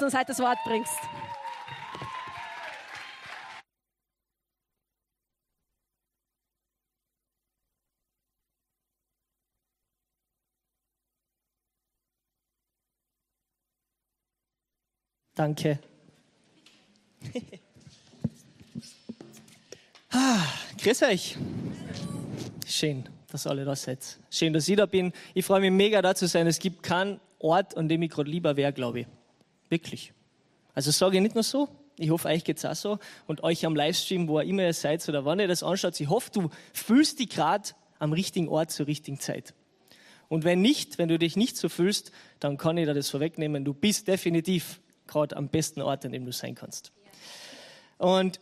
du uns heute das Wort bringst. Danke. ah, grüß euch. Schön, dass alle da seid. Schön, dass ich da bin. Ich freue mich mega da zu sein. Es gibt keinen Ort, an dem ich gerade lieber wäre, glaube ich. Wirklich. Also sage ich nicht nur so. Ich hoffe, euch geht es auch so. Und euch am Livestream, wo ihr immer ihr seid oder wann ihr das anschaut, ich hoffe, du fühlst dich gerade am richtigen Ort zur richtigen Zeit. Und wenn nicht, wenn du dich nicht so fühlst, dann kann ich dir das vorwegnehmen. Du bist definitiv gerade am besten Ort, an dem du sein kannst. Und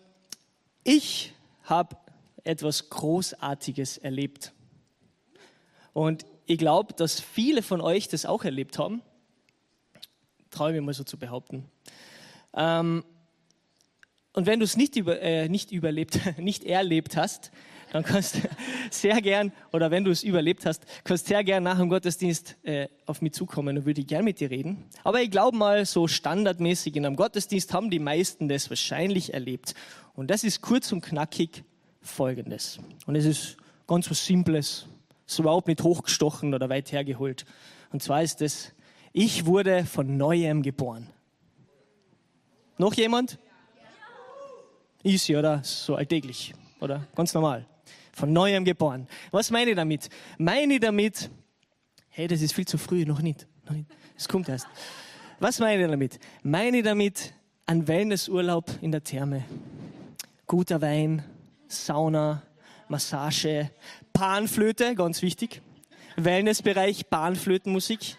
ich habe etwas Großartiges erlebt. Und ich glaube, dass viele von euch das auch erlebt haben. Traue mir mal so zu behaupten. Ähm, und wenn du es nicht, über, äh, nicht überlebt, nicht erlebt hast, dann kannst du sehr gern, oder wenn du es überlebt hast, kannst sehr gern nach dem Gottesdienst äh, auf mich zukommen und würde gern mit dir reden. Aber ich glaube mal, so standardmäßig in einem Gottesdienst haben die meisten das wahrscheinlich erlebt. Und das ist kurz und knackig folgendes. Und es ist ganz was Simples, ist überhaupt nicht hochgestochen oder weit hergeholt. Und zwar ist es, ich wurde von neuem geboren. Noch jemand? Easy, oder? So alltäglich, oder? Ganz normal von neuem geboren. Was meine ich damit? Meine ich damit, hey, das ist viel zu früh, noch nicht. Noch nicht. Es kommt erst. Was meine ich damit? Meine ich damit einen Wellnessurlaub in der Therme. Guter Wein, Sauna, Massage, Panflöte, ganz wichtig. Wellnessbereich, Panflötenmusik.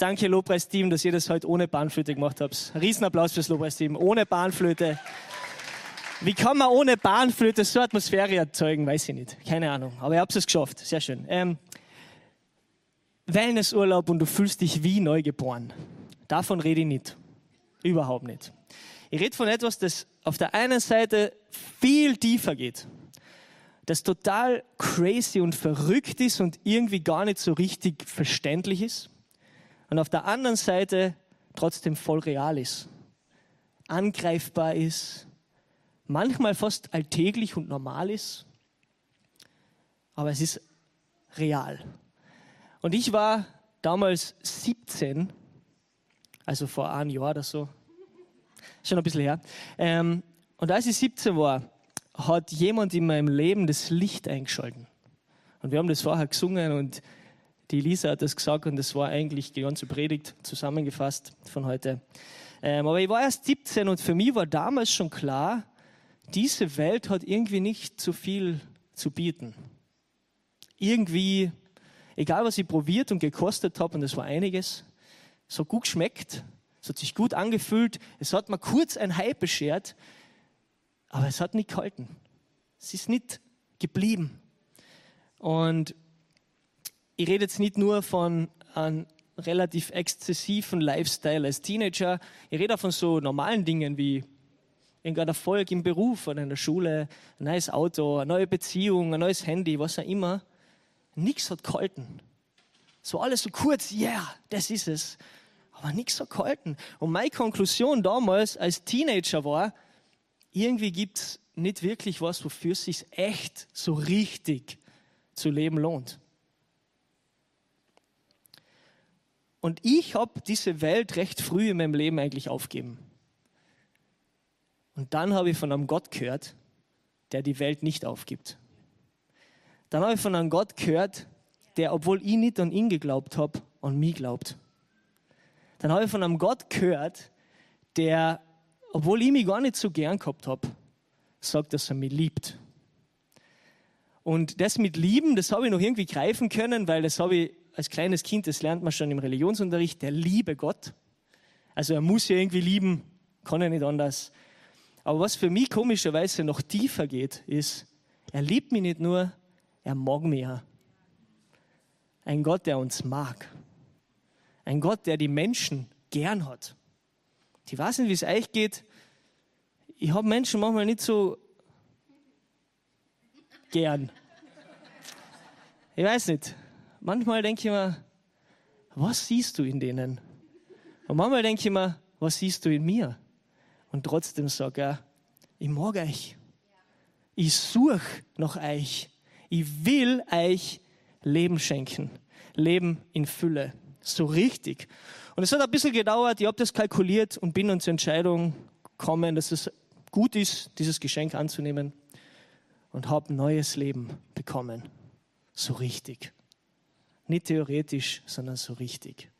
Danke Lobpreisteam, dass ihr das heute ohne Panflöte gemacht habt. Riesenapplaus fürs Lobpreisteam. Ohne Panflöte wie kann man ohne Bahnflöte so Atmosphäre erzeugen? Weiß ich nicht. Keine Ahnung. Aber ihr habt es geschafft. Sehr schön. Ähm, Wellnessurlaub und du fühlst dich wie neugeboren. Davon rede ich nicht. Überhaupt nicht. Ich rede von etwas, das auf der einen Seite viel tiefer geht. Das total crazy und verrückt ist und irgendwie gar nicht so richtig verständlich ist. Und auf der anderen Seite trotzdem voll real ist. Angreifbar ist, manchmal fast alltäglich und normal ist, aber es ist real. Und ich war damals 17, also vor einem Jahr oder so, schon ein bisschen her. Ähm, und als ich 17 war, hat jemand in meinem Leben das Licht eingeschalten. Und wir haben das vorher gesungen und die Lisa hat das gesagt und das war eigentlich die ganze Predigt zusammengefasst von heute. Ähm, aber ich war erst 17 und für mich war damals schon klar, diese Welt hat irgendwie nicht so viel zu bieten. Irgendwie, egal was ich probiert und gekostet habe, und das war einiges, so gut geschmeckt, es hat sich gut angefühlt, es hat mir kurz ein Hype beschert, aber es hat nicht gehalten. Es ist nicht geblieben. Und ich rede jetzt nicht nur von einem relativ exzessiven Lifestyle als Teenager, ich rede auch von so normalen Dingen wie irgendein Erfolg im Beruf oder in der Schule, ein neues Auto, eine neue Beziehung, ein neues Handy, was auch immer. Nichts hat gehalten. So alles so kurz, yeah, das ist es. Aber nichts hat gehalten. Und meine Konklusion damals als Teenager war, irgendwie gibt es nicht wirklich was, wofür es sich echt so richtig zu leben lohnt. Und ich habe diese Welt recht früh in meinem Leben eigentlich aufgeben. Und dann habe ich von einem Gott gehört, der die Welt nicht aufgibt. Dann habe ich von einem Gott gehört, der, obwohl ich nicht an ihn geglaubt habe, an mich glaubt. Dann habe ich von einem Gott gehört, der, obwohl ich mich gar nicht so gern gehabt habe, sagt, dass er mich liebt. Und das mit Lieben, das habe ich noch irgendwie greifen können, weil das habe ich als kleines Kind, das lernt man schon im Religionsunterricht, der liebe Gott. Also er muss ja irgendwie lieben, kann er nicht anders. Aber was für mich komischerweise noch tiefer geht, ist, er liebt mich nicht nur, er mag mich ja. Ein Gott, der uns mag. Ein Gott, der die Menschen gern hat. Ich weiß nicht, wie es euch geht. Ich habe Menschen manchmal nicht so gern. Ich weiß nicht. Manchmal denke ich mir, was siehst du in denen? Und manchmal denke ich mir, Was siehst du in mir? Und trotzdem sagt er, ich mag euch. Ich suche nach euch. Ich will euch Leben schenken. Leben in Fülle. So richtig. Und es hat ein bisschen gedauert. Ich habe das kalkuliert und bin uns zur Entscheidung gekommen, dass es gut ist, dieses Geschenk anzunehmen und habe neues Leben bekommen. So richtig. Nicht theoretisch, sondern so richtig.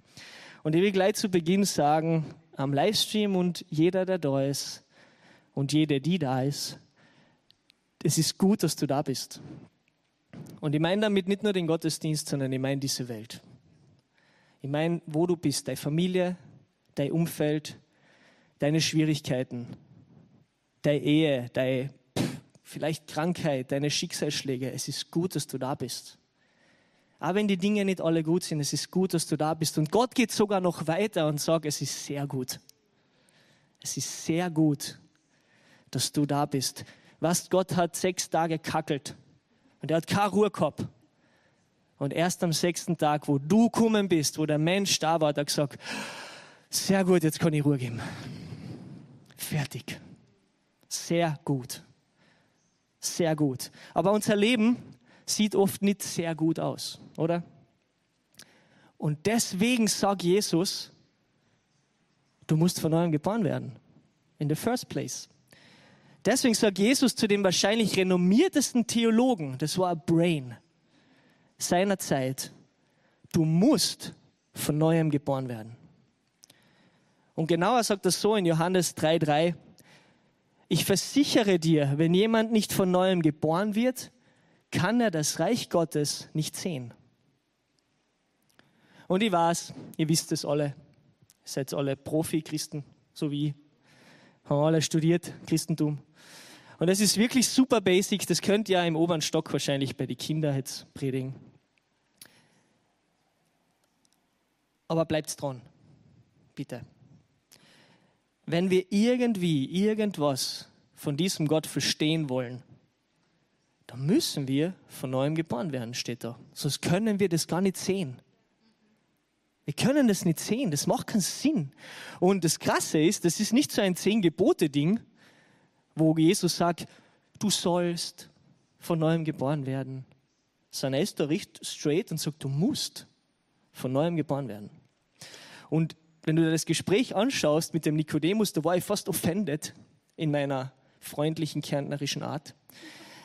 Und ich will gleich zu Beginn sagen, am Livestream und jeder, der da ist und jede, die da ist, es ist gut, dass du da bist. Und ich meine damit nicht nur den Gottesdienst, sondern ich meine diese Welt. Ich meine, wo du bist, deine Familie, dein Umfeld, deine Schwierigkeiten, deine Ehe, deine vielleicht Krankheit, deine Schicksalsschläge. Es ist gut, dass du da bist. Aber wenn die Dinge nicht alle gut sind, es ist gut, dass du da bist. Und Gott geht sogar noch weiter und sagt, es ist sehr gut. Es ist sehr gut, dass du da bist. Was Gott hat sechs Tage kackelt und er hat keine Ruhe gehabt. Und erst am sechsten Tag, wo du gekommen bist, wo der Mensch da war, hat er gesagt, sehr gut, jetzt kann ich Ruhe geben. Fertig. Sehr gut. Sehr gut. Aber unser Leben sieht oft nicht sehr gut aus, oder? Und deswegen sagt Jesus, du musst von neuem geboren werden. In the first place. Deswegen sagt Jesus zu dem wahrscheinlich renommiertesten Theologen, das war Brain, seiner Zeit, du musst von neuem geboren werden. Und genauer sagt er so in Johannes 3,3, ich versichere dir, wenn jemand nicht von neuem geboren wird, kann er das Reich Gottes nicht sehen. Und ich weiß, ihr wisst es alle, ihr seid alle Profi-Christen, so wie ich, haben alle studiert, Christentum. Und es ist wirklich super basic, das könnt ihr ja im oberen Stock wahrscheinlich bei den Kindern jetzt predigen. Aber bleibt dran, bitte. Wenn wir irgendwie irgendwas von diesem Gott verstehen wollen, dann müssen wir von neuem geboren werden, steht da. Sonst können wir das gar nicht sehen. Wir können das nicht sehen, das macht keinen Sinn. Und das Krasse ist, das ist nicht so ein Zehn-Gebote-Ding, wo Jesus sagt, du sollst von neuem geboren werden, sondern er ist da richtig straight und sagt, du musst von neuem geboren werden. Und wenn du dir das Gespräch anschaust mit dem Nikodemus, da war ich fast offended in meiner freundlichen, kärntnerischen Art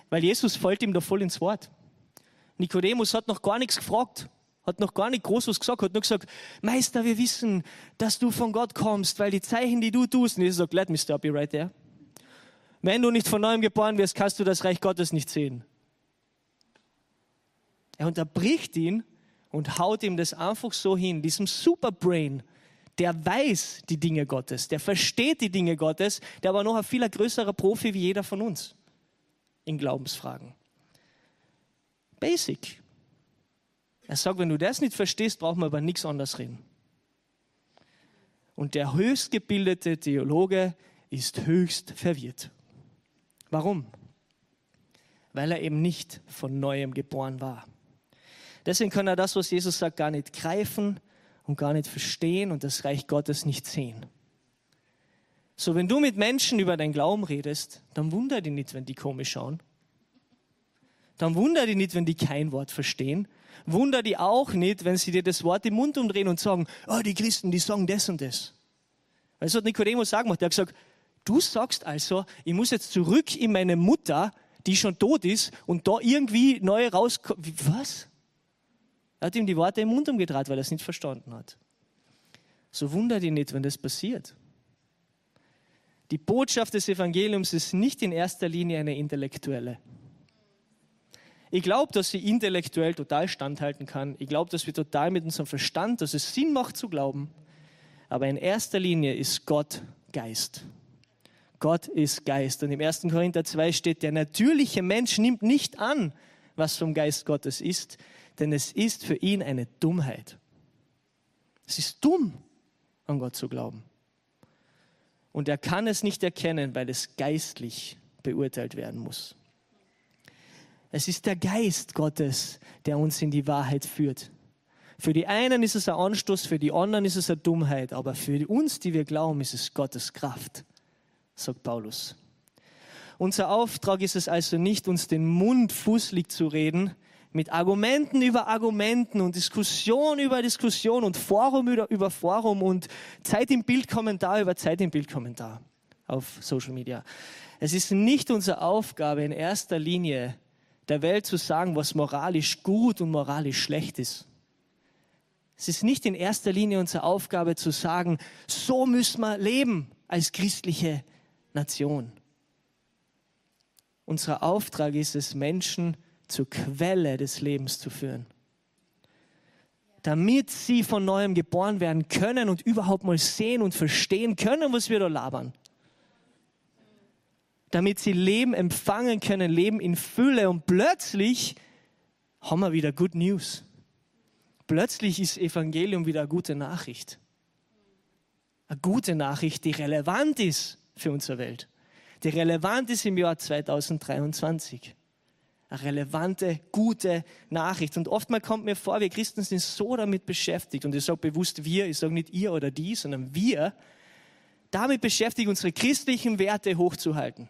weil Jesus fällt ihm da voll ins Wort. Nikodemus hat noch gar nichts gefragt, hat noch gar nicht groß was gesagt, hat nur gesagt, Meister, wir wissen, dass du von Gott kommst, weil die Zeichen, die du tust, und Jesus sagt, let me stop you right there. Wenn du nicht von neuem geboren wirst, kannst du das Reich Gottes nicht sehen. Er unterbricht ihn und haut ihm das einfach so hin, diesem Superbrain, der weiß die Dinge Gottes, der versteht die Dinge Gottes, der aber noch ein viel größerer Profi wie jeder von uns in Glaubensfragen. Basic. Er sagt, wenn du das nicht verstehst, brauchen wir über nichts anderes reden. Und der höchstgebildete Theologe ist höchst verwirrt. Warum? Weil er eben nicht von neuem geboren war. Deswegen kann er das, was Jesus sagt, gar nicht greifen und gar nicht verstehen und das Reich Gottes nicht sehen. So, wenn du mit Menschen über deinen Glauben redest, dann wunder dich nicht, wenn die komisch schauen. Dann wunder dich nicht, wenn die kein Wort verstehen. Wunder dich auch nicht, wenn sie dir das Wort im Mund umdrehen und sagen, oh, die Christen, die sagen das und das. Weil so hat Nikodemus sagen gemacht. Er hat gesagt, du sagst also, ich muss jetzt zurück in meine Mutter, die schon tot ist, und da irgendwie neu rauskommen. Was? Er hat ihm die Worte im Mund umgedreht, weil er es nicht verstanden hat. So wunder dich nicht, wenn das passiert. Die Botschaft des Evangeliums ist nicht in erster Linie eine intellektuelle. Ich glaube, dass sie intellektuell total standhalten kann. Ich glaube, dass wir total mit unserem Verstand, dass es Sinn macht zu glauben. Aber in erster Linie ist Gott Geist. Gott ist Geist. Und im 1. Korinther 2 steht, der natürliche Mensch nimmt nicht an, was vom Geist Gottes ist, denn es ist für ihn eine Dummheit. Es ist dumm, an Gott zu glauben. Und er kann es nicht erkennen, weil es geistlich beurteilt werden muss. Es ist der Geist Gottes, der uns in die Wahrheit führt. Für die einen ist es ein Anstoß, für die anderen ist es eine Dummheit, aber für uns, die wir glauben, ist es Gottes Kraft, sagt Paulus. Unser Auftrag ist es also nicht, uns den Mund fußlig zu reden, mit Argumenten über Argumenten und Diskussion über Diskussion und Forum über, Forum und Zeit im Bildkommentar über Zeit im Bildkommentar auf Social Media. Es ist nicht unsere Aufgabe in erster Linie der Welt zu sagen, was moralisch gut und moralisch schlecht ist. Es ist nicht in erster Linie unsere Aufgabe zu sagen, so müssen wir leben als christliche Nation. Unser Auftrag ist es, Menschen zur Quelle des Lebens zu führen. Damit sie von neuem geboren werden können und überhaupt mal sehen und verstehen können, was wir da labern. Damit sie Leben empfangen können, Leben in Fülle und plötzlich haben wir wieder Good News. Plötzlich ist Evangelium wieder eine gute Nachricht. Eine gute Nachricht, die relevant ist für unsere Welt die relevant ist im Jahr 2023. Eine relevante, gute Nachricht. Und oftmals kommt mir vor, wir Christen sind so damit beschäftigt, und ich sage bewusst wir, ich sage nicht ihr oder die, sondern wir, damit beschäftigt, unsere christlichen Werte hochzuhalten.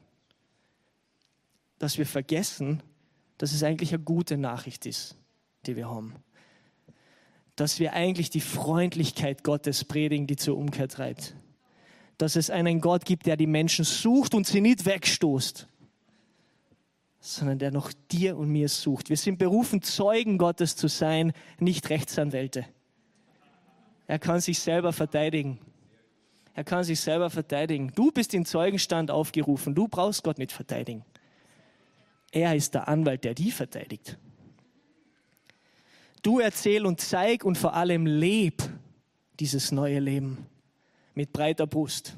Dass wir vergessen, dass es eigentlich eine gute Nachricht ist, die wir haben. Dass wir eigentlich die Freundlichkeit Gottes predigen, die zur Umkehr treibt dass es einen Gott gibt, der die Menschen sucht und sie nicht wegstoßt, sondern der noch dir und mir sucht. Wir sind berufen, Zeugen Gottes zu sein, nicht Rechtsanwälte. Er kann sich selber verteidigen. Er kann sich selber verteidigen. Du bist in Zeugenstand aufgerufen. Du brauchst Gott nicht verteidigen. Er ist der Anwalt, der die verteidigt. Du erzähl und zeig und vor allem leb dieses neue Leben mit breiter Brust.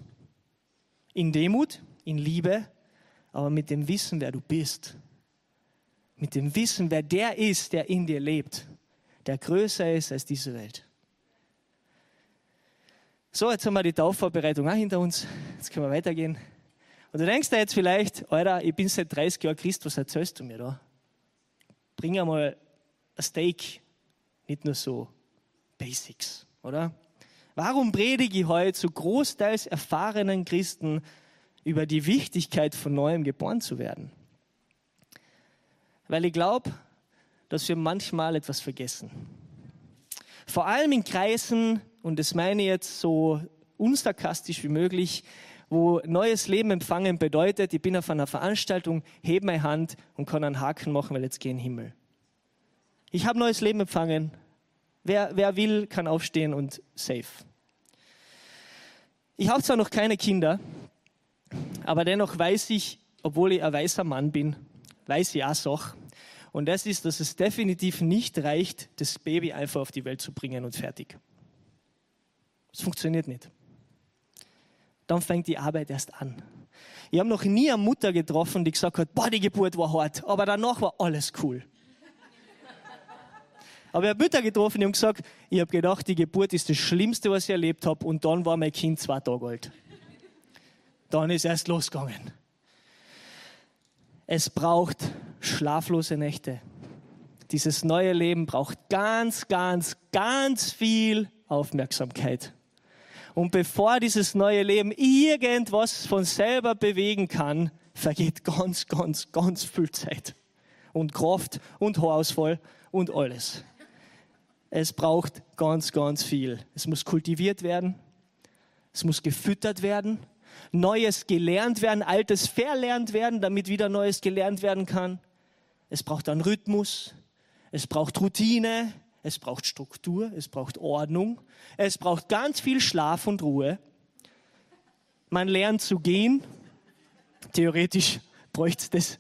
In Demut, in Liebe, aber mit dem Wissen, wer du bist. Mit dem Wissen, wer der ist, der in dir lebt, der größer ist als diese Welt. So, jetzt haben wir die Taufvorbereitung auch hinter uns. Jetzt können wir weitergehen. Und du denkst dir jetzt vielleicht, Alter, ich bin seit 30 Jahren Christ, was erzählst du mir da? Bring einmal ein Steak, nicht nur so Basics, oder? Warum predige ich heute zu großteils erfahrenen Christen über die Wichtigkeit von neuem geboren zu werden? Weil ich glaube, dass wir manchmal etwas vergessen. Vor allem in Kreisen, und das meine ich jetzt so unsarkastisch wie möglich, wo neues Leben empfangen bedeutet, ich bin auf einer Veranstaltung, hebe meine Hand und kann einen Haken machen, weil jetzt gehe in den Himmel. Ich habe neues Leben empfangen. Wer, wer will, kann aufstehen und safe. Ich habe zwar noch keine Kinder, aber dennoch weiß ich, obwohl ich ein weißer Mann bin, weiß ich auch so. Und das ist, dass es definitiv nicht reicht, das Baby einfach auf die Welt zu bringen und fertig. Es funktioniert nicht. Dann fängt die Arbeit erst an. Ich habe noch nie eine Mutter getroffen, die gesagt hat, boah, die Geburt war hart, aber danach war alles cool. Aber ich habe Mütter getroffen, die haben gesagt, ich habe gedacht, die Geburt ist das Schlimmste, was ich erlebt habe. Und dann war mein Kind zwei Tage alt. Dann ist erst losgegangen. Es braucht schlaflose Nächte. Dieses neue Leben braucht ganz, ganz, ganz viel Aufmerksamkeit. Und bevor dieses neue Leben irgendwas von selber bewegen kann, vergeht ganz, ganz, ganz viel Zeit und Kraft und Haarausfall und alles. Es braucht ganz, ganz viel. Es muss kultiviert werden. Es muss gefüttert werden. Neues gelernt werden, Altes verlernt werden, damit wieder Neues gelernt werden kann. Es braucht einen Rhythmus. Es braucht Routine. Es braucht Struktur. Es braucht Ordnung. Es braucht ganz viel Schlaf und Ruhe. Man lernt zu gehen. Theoretisch bräuchte es das.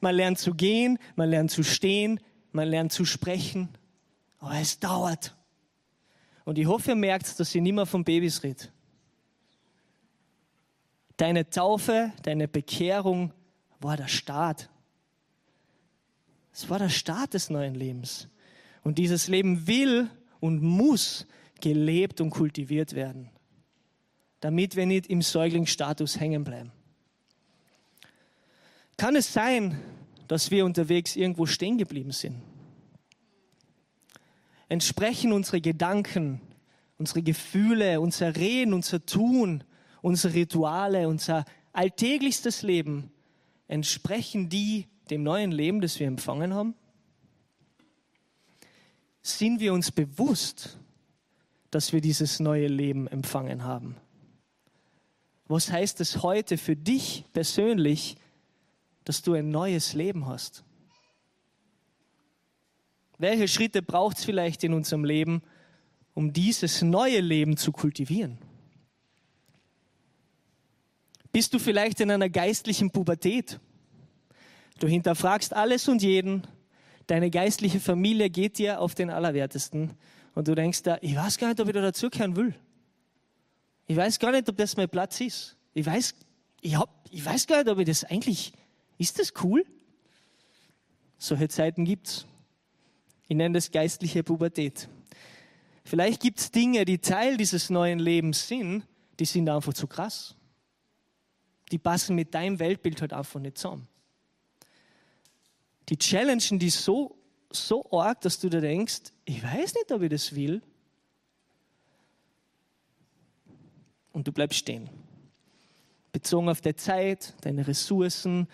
Man lernt zu gehen, man lernt zu stehen, man lernt zu sprechen, aber es dauert. Und ich hoffe, ihr merkt, dass ich nicht mehr von Babys rede. Deine Taufe, deine Bekehrung war der Start. Es war der Start des neuen Lebens. Und dieses Leben will und muss gelebt und kultiviert werden, damit wir nicht im Säuglingsstatus hängen bleiben. Kann es sein, dass wir unterwegs irgendwo stehen geblieben sind? entsprechen unsere Gedanken, unsere Gefühle, unser Reden, unser Tun, unsere Rituale, unser alltäglichstes Leben, entsprechen die dem neuen Leben, das wir empfangen haben? Sind wir uns bewusst, dass wir dieses neue Leben empfangen haben? Was heißt es heute für dich persönlich, dass du ein neues Leben hast? Welche Schritte braucht es vielleicht in unserem Leben, um dieses neue Leben zu kultivieren? Bist du vielleicht in einer geistlichen Pubertät? Du hinterfragst alles und jeden. Deine geistliche Familie geht dir auf den Allerwertesten. Und du denkst da, ich weiß gar nicht, ob ich da dazugehören will. Ich weiß gar nicht, ob das mein Platz ist. Ich weiß, ich, hab, ich weiß gar nicht, ob ich das eigentlich, ist das cool? Solche Zeiten gibt's. Ich nenne das geistliche Pubertät. Vielleicht gibt es Dinge, die Teil dieses neuen Lebens sind, die sind einfach zu krass. Die passen mit deinem Weltbild halt einfach nicht zusammen. Die challengen die so, so arg, dass du dir denkst, ich weiß nicht, ob ich das will. Und du bleibst stehen. Bezogen auf deine Zeit, deine Ressourcen,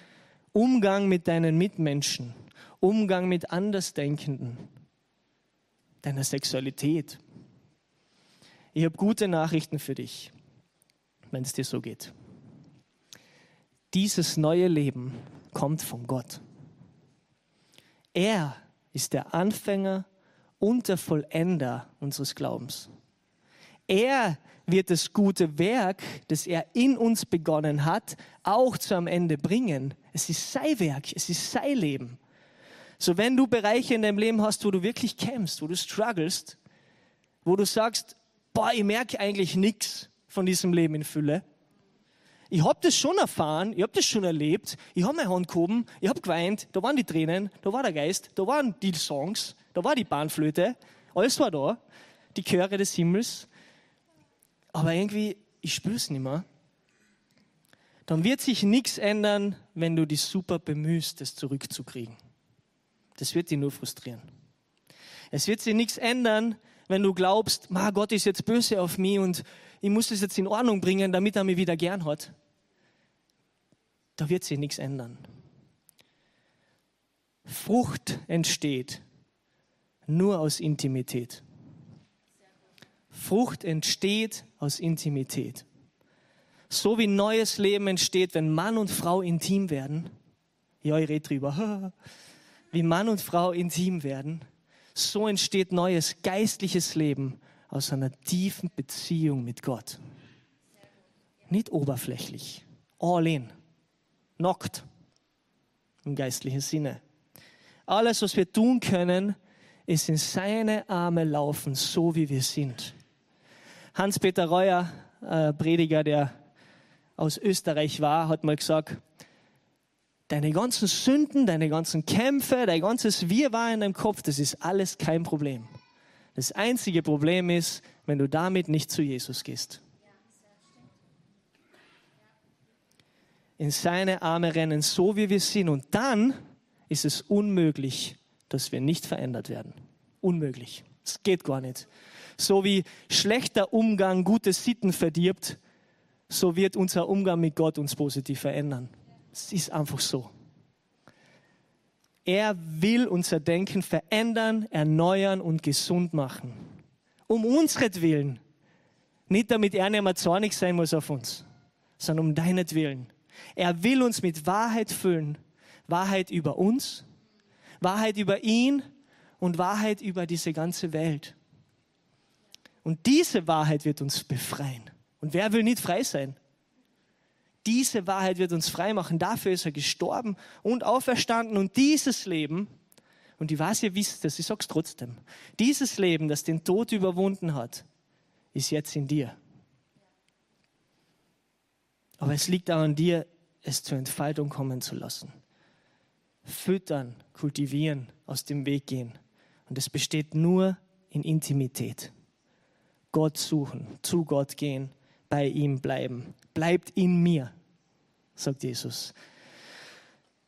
Umgang mit deinen Mitmenschen, Umgang mit Andersdenkenden, deiner Sexualität. Ich habe gute Nachrichten für dich, wenn es dir so geht. Dieses neue Leben kommt von Gott. Er ist der Anfänger und der Vollender unseres Glaubens. Er wird das gute Werk, das er in uns begonnen hat, auch zu am Ende bringen. Es ist sein Werk, es ist sein Leben. So, wenn du Bereiche in deinem Leben hast, wo du wirklich kämpfst, wo du strugglest, wo du sagst, boah, ich merke eigentlich nichts von diesem Leben in Fülle. Ich habe das schon erfahren, ich habe das schon erlebt, ich habe meine Hand gehoben, ich habe geweint, da waren die Tränen, da war der Geist, da waren die Songs, da war die Bahnflöte, alles war da, die Chöre des Himmels. Aber irgendwie, ich spüre es nicht mehr. Dann wird sich nichts ändern, wenn du dich super bemühst, das zurückzukriegen. Das wird dich nur frustrieren. Es wird sich nichts ändern, wenn du glaubst, Ma, Gott ist jetzt böse auf mich und ich muss das jetzt in Ordnung bringen, damit er mich wieder gern hat. Da wird sich nichts ändern. Frucht entsteht nur aus Intimität. Frucht entsteht aus Intimität. So wie neues Leben entsteht, wenn Mann und Frau intim werden. Ja, ich rede drüber. wie Mann und Frau intim werden, so entsteht neues geistliches Leben aus einer tiefen Beziehung mit Gott. Nicht oberflächlich, all in, knockt im geistlichen Sinne. Alles, was wir tun können, ist in seine Arme laufen, so wie wir sind. Hans-Peter Reuer, äh, Prediger, der aus Österreich war, hat mal gesagt, deine ganzen Sünden, deine ganzen Kämpfe, dein ganzes Wirrwarr in deinem Kopf, das ist alles kein Problem. Das einzige Problem ist, wenn du damit nicht zu Jesus gehst. In seine Arme rennen, so wie wir sind. Und dann ist es unmöglich, dass wir nicht verändert werden. Unmöglich. Es geht gar nicht. So wie schlechter Umgang gute Sitten verdirbt, so wird unser Umgang mit Gott uns positiv verändern. Es ist einfach so. Er will unser Denken verändern, erneuern und gesund machen. Um unsretwillen. Nicht damit er nicht mehr zornig sein muss auf uns, sondern um deinetwillen. Er will uns mit Wahrheit füllen. Wahrheit über uns, Wahrheit über ihn und Wahrheit über diese ganze Welt. Und diese Wahrheit wird uns befreien. Und wer will nicht frei sein? Diese Wahrheit wird uns frei machen. Dafür ist er gestorben und auferstanden. Und dieses Leben, und ich weiß, ihr wisst es, ich sage es trotzdem, dieses Leben, das den Tod überwunden hat, ist jetzt in dir. Aber es liegt auch an dir, es zur Entfaltung kommen zu lassen. Füttern, kultivieren, aus dem Weg gehen. Und es besteht nur in Intimität. Gott suchen, zu Gott gehen, bei ihm bleiben. Bleibt in mir sagt Jesus.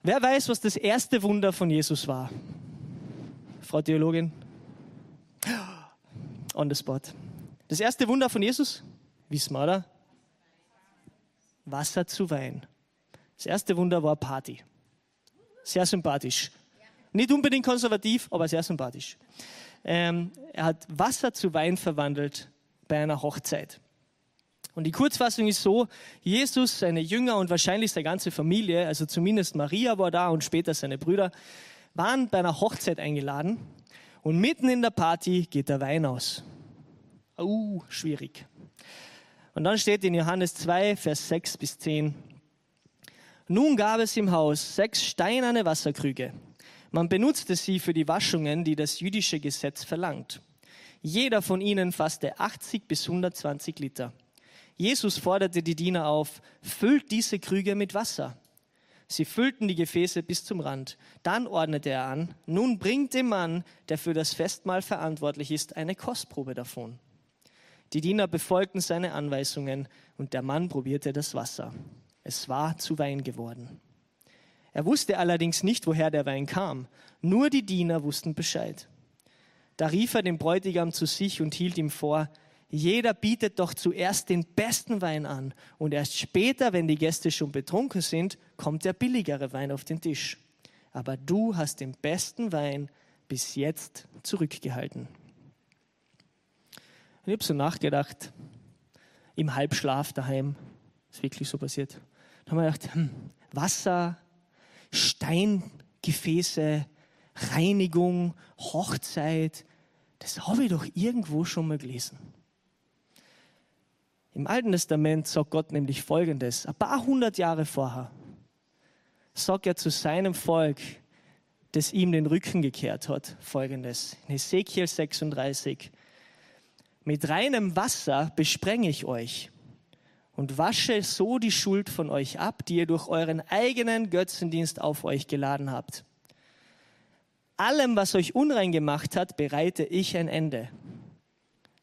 Wer weiß, was das erste Wunder von Jesus war? Frau Theologin? on the spot. Das erste Wunder von Jesus, wissen wir, oder? Wasser zu Wein. Das erste Wunder war Party. Sehr sympathisch. Nicht unbedingt konservativ, aber sehr sympathisch. Ähm, er hat Wasser zu Wein verwandelt bei einer Hochzeit. Und die Kurzfassung ist so, Jesus, seine Jünger und wahrscheinlich seine ganze Familie, also zumindest Maria war da und später seine Brüder, waren bei einer Hochzeit eingeladen und mitten in der Party geht der Wein aus. Uh, schwierig. Und dann steht in Johannes 2, Vers 6 bis 10, nun gab es im Haus sechs steinerne Wasserkrüge. Man benutzte sie für die Waschungen, die das jüdische Gesetz verlangt. Jeder von ihnen fasste 80 bis 120 Liter. Jesus forderte die Diener auf, füllt diese Krüge mit Wasser. Sie füllten die Gefäße bis zum Rand. Dann ordnete er an, nun bringt dem Mann, der für das Festmahl verantwortlich ist, eine Kostprobe davon. Die Diener befolgten seine Anweisungen und der Mann probierte das Wasser. Es war zu Wein geworden. Er wusste allerdings nicht, woher der Wein kam. Nur die Diener wussten Bescheid. Da rief er den Bräutigam zu sich und hielt ihm vor, jeder bietet doch zuerst den besten Wein an und erst später, wenn die Gäste schon betrunken sind, kommt der billigere Wein auf den Tisch. Aber du hast den besten Wein bis jetzt zurückgehalten. Und ich habe so nachgedacht, im Halbschlaf daheim, ist wirklich so passiert. Da haben wir gedacht, hm, Wasser, Steingefäße, Reinigung, Hochzeit, das habe ich doch irgendwo schon mal gelesen. Im Alten Testament sagt Gott nämlich Folgendes. Ein paar hundert Jahre vorher sagt er zu seinem Volk, das ihm den Rücken gekehrt hat, Folgendes. In Ezekiel 36. Mit reinem Wasser besprenge ich euch und wasche so die Schuld von euch ab, die ihr durch euren eigenen Götzendienst auf euch geladen habt. Allem, was euch unrein gemacht hat, bereite ich ein Ende.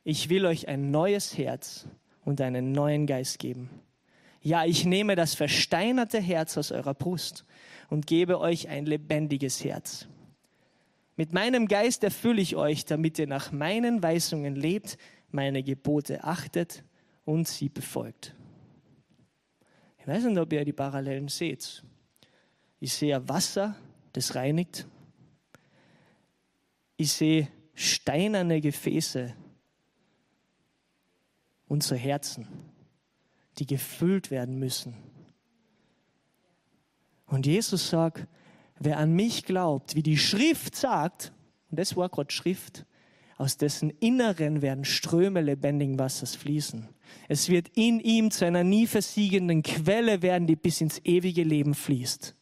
Ich will euch ein neues Herz und einen neuen Geist geben. Ja, ich nehme das versteinerte Herz aus eurer Brust und gebe euch ein lebendiges Herz. Mit meinem Geist erfülle ich euch, damit ihr nach meinen Weisungen lebt, meine Gebote achtet und sie befolgt. Ich weiß nicht, ob ihr die Parallelen seht. Ich sehe Wasser, das reinigt. Ich sehe steinerne Gefäße, unsere Herzen, die gefüllt werden müssen. Und Jesus sagt, wer an mich glaubt, wie die Schrift sagt, und das war gerade Schrift, aus dessen Inneren werden Ströme lebendigen Wassers fließen. Es wird in ihm zu einer nie versiegenden Quelle werden, die bis ins ewige Leben fließt.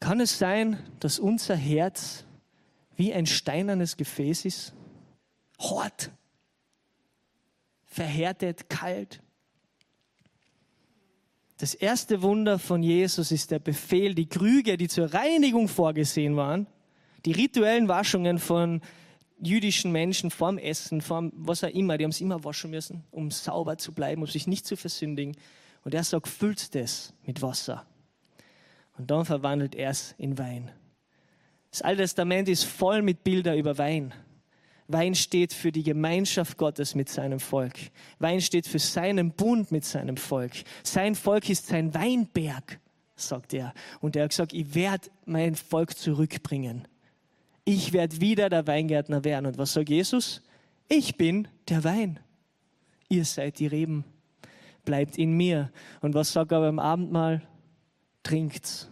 Kann es sein, dass unser Herz wie ein steinernes Gefäß ist? Hort, verhärtet, kalt. Das erste Wunder von Jesus ist der Befehl, die Krüge, die zur Reinigung vorgesehen waren, die rituellen Waschungen von jüdischen Menschen vorm Essen, vorm was auch immer, die haben es immer waschen müssen, um sauber zu bleiben, um sich nicht zu versündigen. Und er sagt, füllt das mit Wasser. Und dann verwandelt er es in Wein. Das Alte Testament ist voll mit Bildern über Wein. Wein steht für die Gemeinschaft Gottes mit seinem Volk. Wein steht für seinen Bund mit seinem Volk. Sein Volk ist sein Weinberg, sagt er. Und er hat gesagt, ich werde mein Volk zurückbringen. Ich werde wieder der Weingärtner werden. Und was sagt Jesus? Ich bin der Wein. Ihr seid die Reben. Bleibt in mir. Und was sagt er beim Abendmahl? Trinkt's.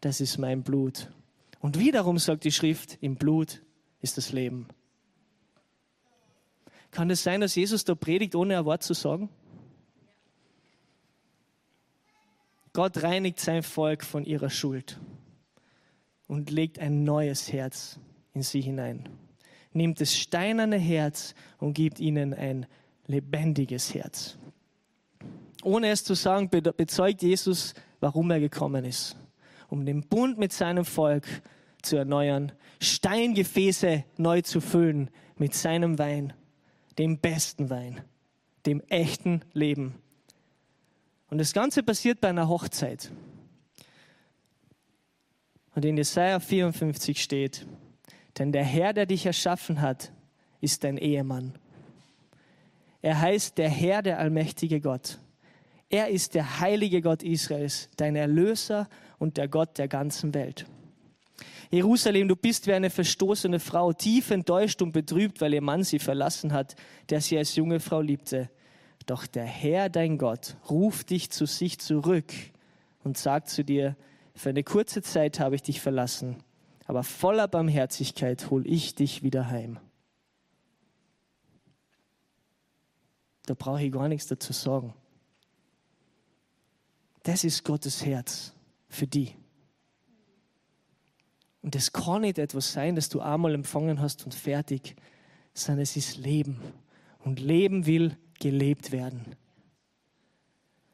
Das ist mein Blut. Und wiederum sagt die Schrift, im Blut ist das Leben. Kann es sein, dass Jesus da predigt, ohne ein Wort zu sagen? Gott reinigt sein Volk von ihrer Schuld und legt ein neues Herz in sie hinein. Nimmt das steinerne Herz und gibt ihnen ein lebendiges Herz. Ohne es zu sagen, bezeugt Jesus, warum er gekommen ist. Um den Bund mit seinem Volk zu erneuern, Steingefäße neu zu füllen mit seinem Wein dem besten Wein, dem echten Leben. Und das Ganze passiert bei einer Hochzeit. Und in Jesaja 54 steht, denn der Herr, der dich erschaffen hat, ist dein Ehemann. Er heißt der Herr, der allmächtige Gott. Er ist der heilige Gott Israels, dein Erlöser und der Gott der ganzen Welt. Jerusalem, du bist wie eine verstoßene Frau, tief enttäuscht und betrübt, weil ihr Mann sie verlassen hat, der sie als junge Frau liebte. Doch der Herr, dein Gott, ruft dich zu sich zurück und sagt zu dir, für eine kurze Zeit habe ich dich verlassen, aber voller Barmherzigkeit hol ich dich wieder heim. Da brauche ich gar nichts dazu sagen. Das ist Gottes Herz für die. Und es kann nicht etwas sein, das du einmal empfangen hast und fertig, sondern es ist Leben. Und Leben will gelebt werden.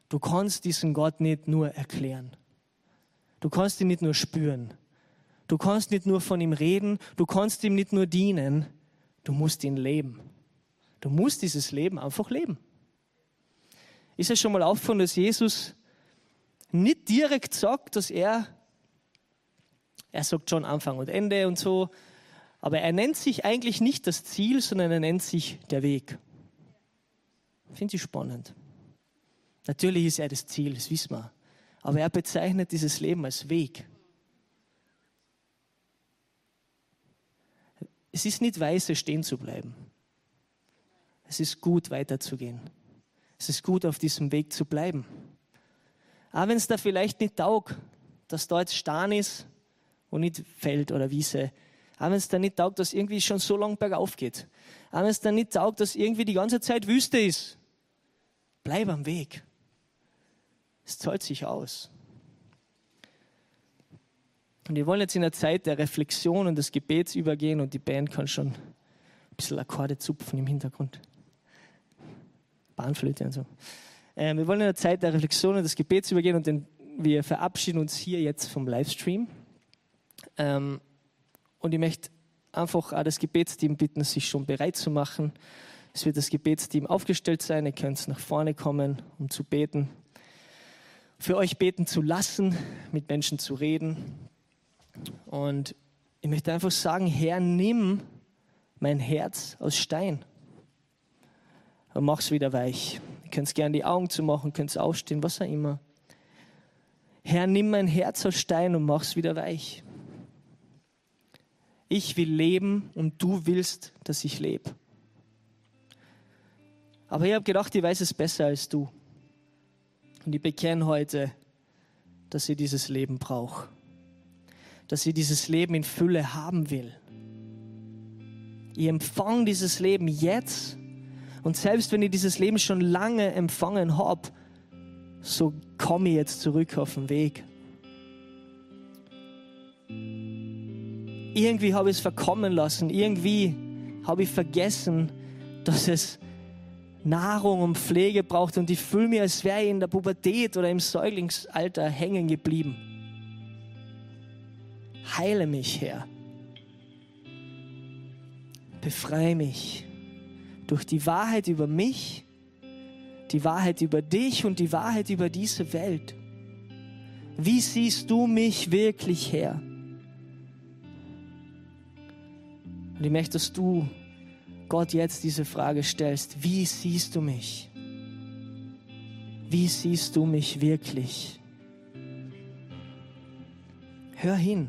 Du kannst diesen Gott nicht nur erklären. Du kannst ihn nicht nur spüren. Du kannst nicht nur von ihm reden. Du kannst ihm nicht nur dienen. Du musst ihn leben. Du musst dieses Leben einfach leben. Ist es schon mal aufgefallen, dass Jesus nicht direkt sagt, dass er, er sagt schon Anfang und Ende und so, aber er nennt sich eigentlich nicht das Ziel, sondern er nennt sich der Weg. Finde ich spannend. Natürlich ist er das Ziel, das wissen wir. Aber er bezeichnet dieses Leben als Weg. Es ist nicht weise, stehen zu bleiben. Es ist gut, weiterzugehen. Es ist gut, auf diesem Weg zu bleiben. Auch wenn es da vielleicht nicht taugt, dass da jetzt Stein ist und nicht Feld oder Wiese. Auch wenn es da nicht taugt, dass irgendwie schon so lang bergauf geht. Auch wenn es da nicht taugt, dass irgendwie die ganze Zeit Wüste ist. Bleib am Weg. Es zahlt sich aus. Und wir wollen jetzt in der Zeit der Reflexion und des Gebets übergehen und die Band kann schon ein bisschen Akkorde zupfen im Hintergrund. Bahnflöte und so. Ähm, wir wollen in der Zeit der Reflexion und des Gebets übergehen und den, wir verabschieden uns hier jetzt vom Livestream. Ähm, und ich möchte einfach auch das Gebetsteam bitten, sich schon bereit zu machen. Es wird das Gebetsteam aufgestellt sein. Ihr könnt nach vorne kommen, um zu beten. Für euch beten zu lassen, mit Menschen zu reden. Und ich möchte einfach sagen, Herr, nimm mein Herz aus Stein und mach es wieder weich. Ihr könnt gerne die Augen zu machen, könnt aufstehen, was auch immer. Herr, nimm mein Herz aus Stein und mach es wieder weich. Ich will leben und du willst, dass ich lebe. Aber ich habe gedacht, ich weiß es besser als du. Und ich bekenne heute, dass ich dieses Leben brauche. Dass ich dieses Leben in Fülle haben will. Ich empfange dieses Leben jetzt. Und selbst wenn ich dieses Leben schon lange empfangen habe, so komme ich jetzt zurück auf den Weg. Irgendwie habe ich es verkommen lassen. Irgendwie habe ich vergessen, dass es Nahrung und Pflege braucht und ich fühle mich, als wäre ich in der Pubertät oder im Säuglingsalter hängen geblieben. Heile mich, Herr. Befreie mich durch die Wahrheit über mich, die Wahrheit über dich und die Wahrheit über diese Welt. Wie siehst du mich wirklich, Herr? Und ich möchte, dass du Gott jetzt diese Frage stellst, wie siehst du mich? Wie siehst du mich wirklich? Hör hin.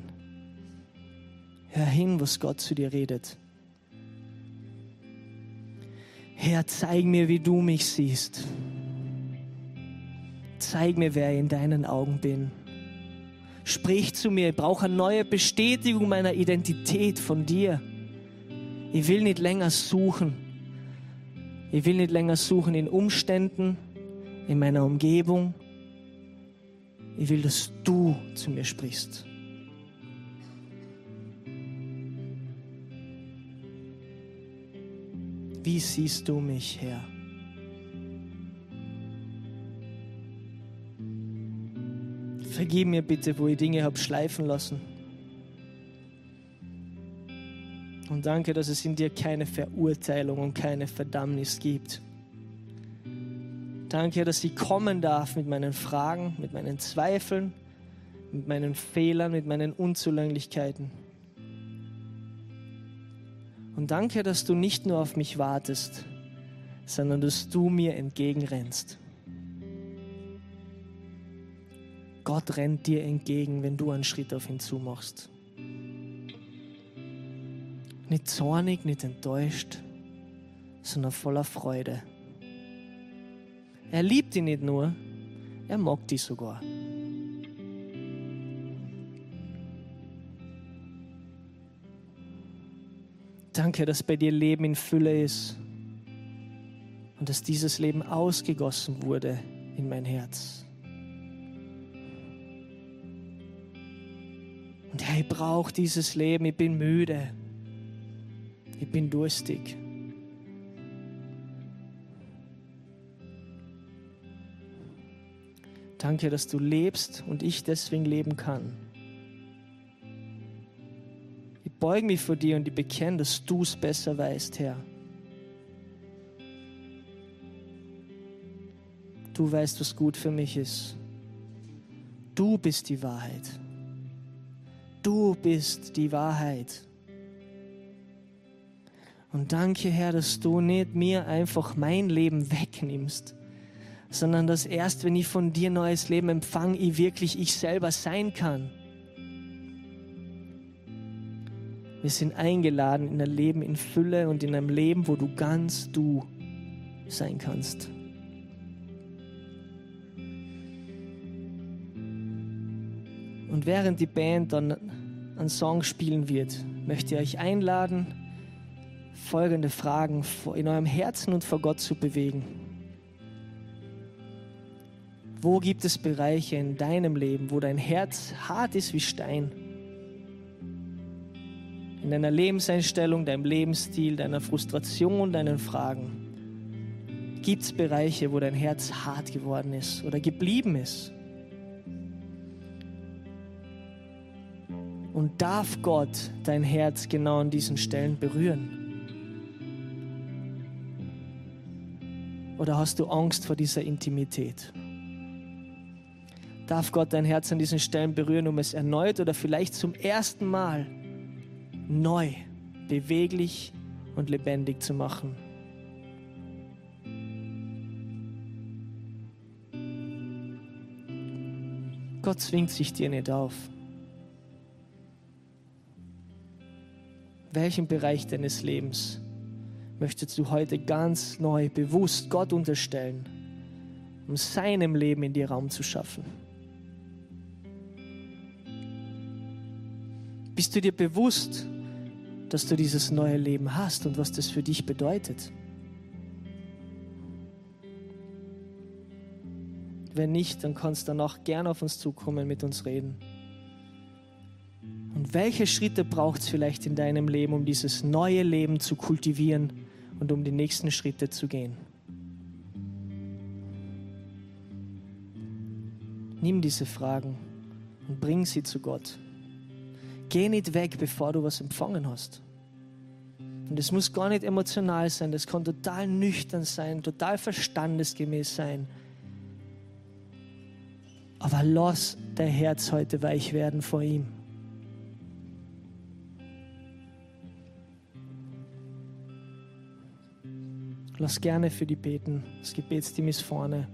Hör hin, was Gott zu dir redet. Herr, zeig mir, wie du mich siehst. Zeig mir, wer ich in deinen Augen bin. Sprich zu mir, ich brauche eine neue Bestätigung meiner Identität von dir. Ich will nicht länger suchen. Ich will nicht länger suchen in Umständen, in meiner Umgebung. Ich will, dass du zu mir sprichst. Wie siehst du mich, Herr? Vergib mir bitte, wo ich Dinge habe schleifen lassen. Und danke, dass es in dir keine Verurteilung und keine Verdammnis gibt. Danke, dass ich kommen darf mit meinen Fragen, mit meinen Zweifeln, mit meinen Fehlern, mit meinen Unzulänglichkeiten. Und danke, dass du nicht nur auf mich wartest, sondern dass du mir entgegenrennst. Gott rennt dir entgegen, wenn du einen Schritt auf ihn zumachst. Nicht zornig, nicht enttäuscht, sondern voller Freude. Er liebt dich nicht nur, er mag dich sogar. Danke, dass bei dir Leben in Fülle ist und dass dieses Leben ausgegossen wurde in mein Herz. Und Herr, ich brauche dieses Leben, ich bin müde, ich bin durstig. Danke, dass du lebst und ich deswegen leben kann. Ich beuge mich vor dir und ich bekenne, dass du es besser weißt, Herr. Du weißt, was gut für mich ist. Du bist die Wahrheit. Du bist die Wahrheit. Und danke, Herr, dass du nicht mir einfach mein Leben wegnimmst, sondern dass erst, wenn ich von dir neues Leben empfange, ich wirklich ich selber sein kann. Wir sind eingeladen in ein Leben in Fülle und in einem Leben, wo du ganz du sein kannst. Und während die Band dann einen Song spielen wird, möchte ich euch einladen, folgende Fragen in eurem Herzen und vor Gott zu bewegen. Wo gibt es Bereiche in deinem Leben, wo dein Herz hart ist wie Stein? In deiner Lebenseinstellung, deinem Lebensstil, deiner Frustration, deinen Fragen. Gibt es Bereiche, wo dein Herz hart geworden ist oder geblieben ist? Und darf Gott dein Herz genau an diesen Stellen berühren? Oder hast du Angst vor dieser Intimität? darf Gott dein Herz an diesen Stellen berühren, um es erneut oder vielleicht zum ersten Mal neu, beweglich und lebendig zu machen. Gott zwingt sich dir nicht auf. Welchen Bereich deines Lebens möchtest du heute ganz neu, bewusst Gott unterstellen, um seinem Leben in dir Raum zu schaffen? Bist du dir bewusst, dass du dieses neue Leben hast und was das für dich bedeutet? Wenn nicht, dann kannst du danach gerne auf uns zukommen, mit uns reden. Und welche Schritte braucht es vielleicht in deinem Leben, um dieses neue Leben zu kultivieren und um die nächsten Schritte zu gehen? Nimm diese Fragen und bring sie zu Gott. Geh nicht weg, bevor du was empfangen hast. Und es muss gar nicht emotional sein, das kann total nüchtern sein, total verstandesgemäß sein. Aber lass dein Herz heute weich werden vor ihm. Lass gerne für die beten. Das Gebetsteam ist vorne.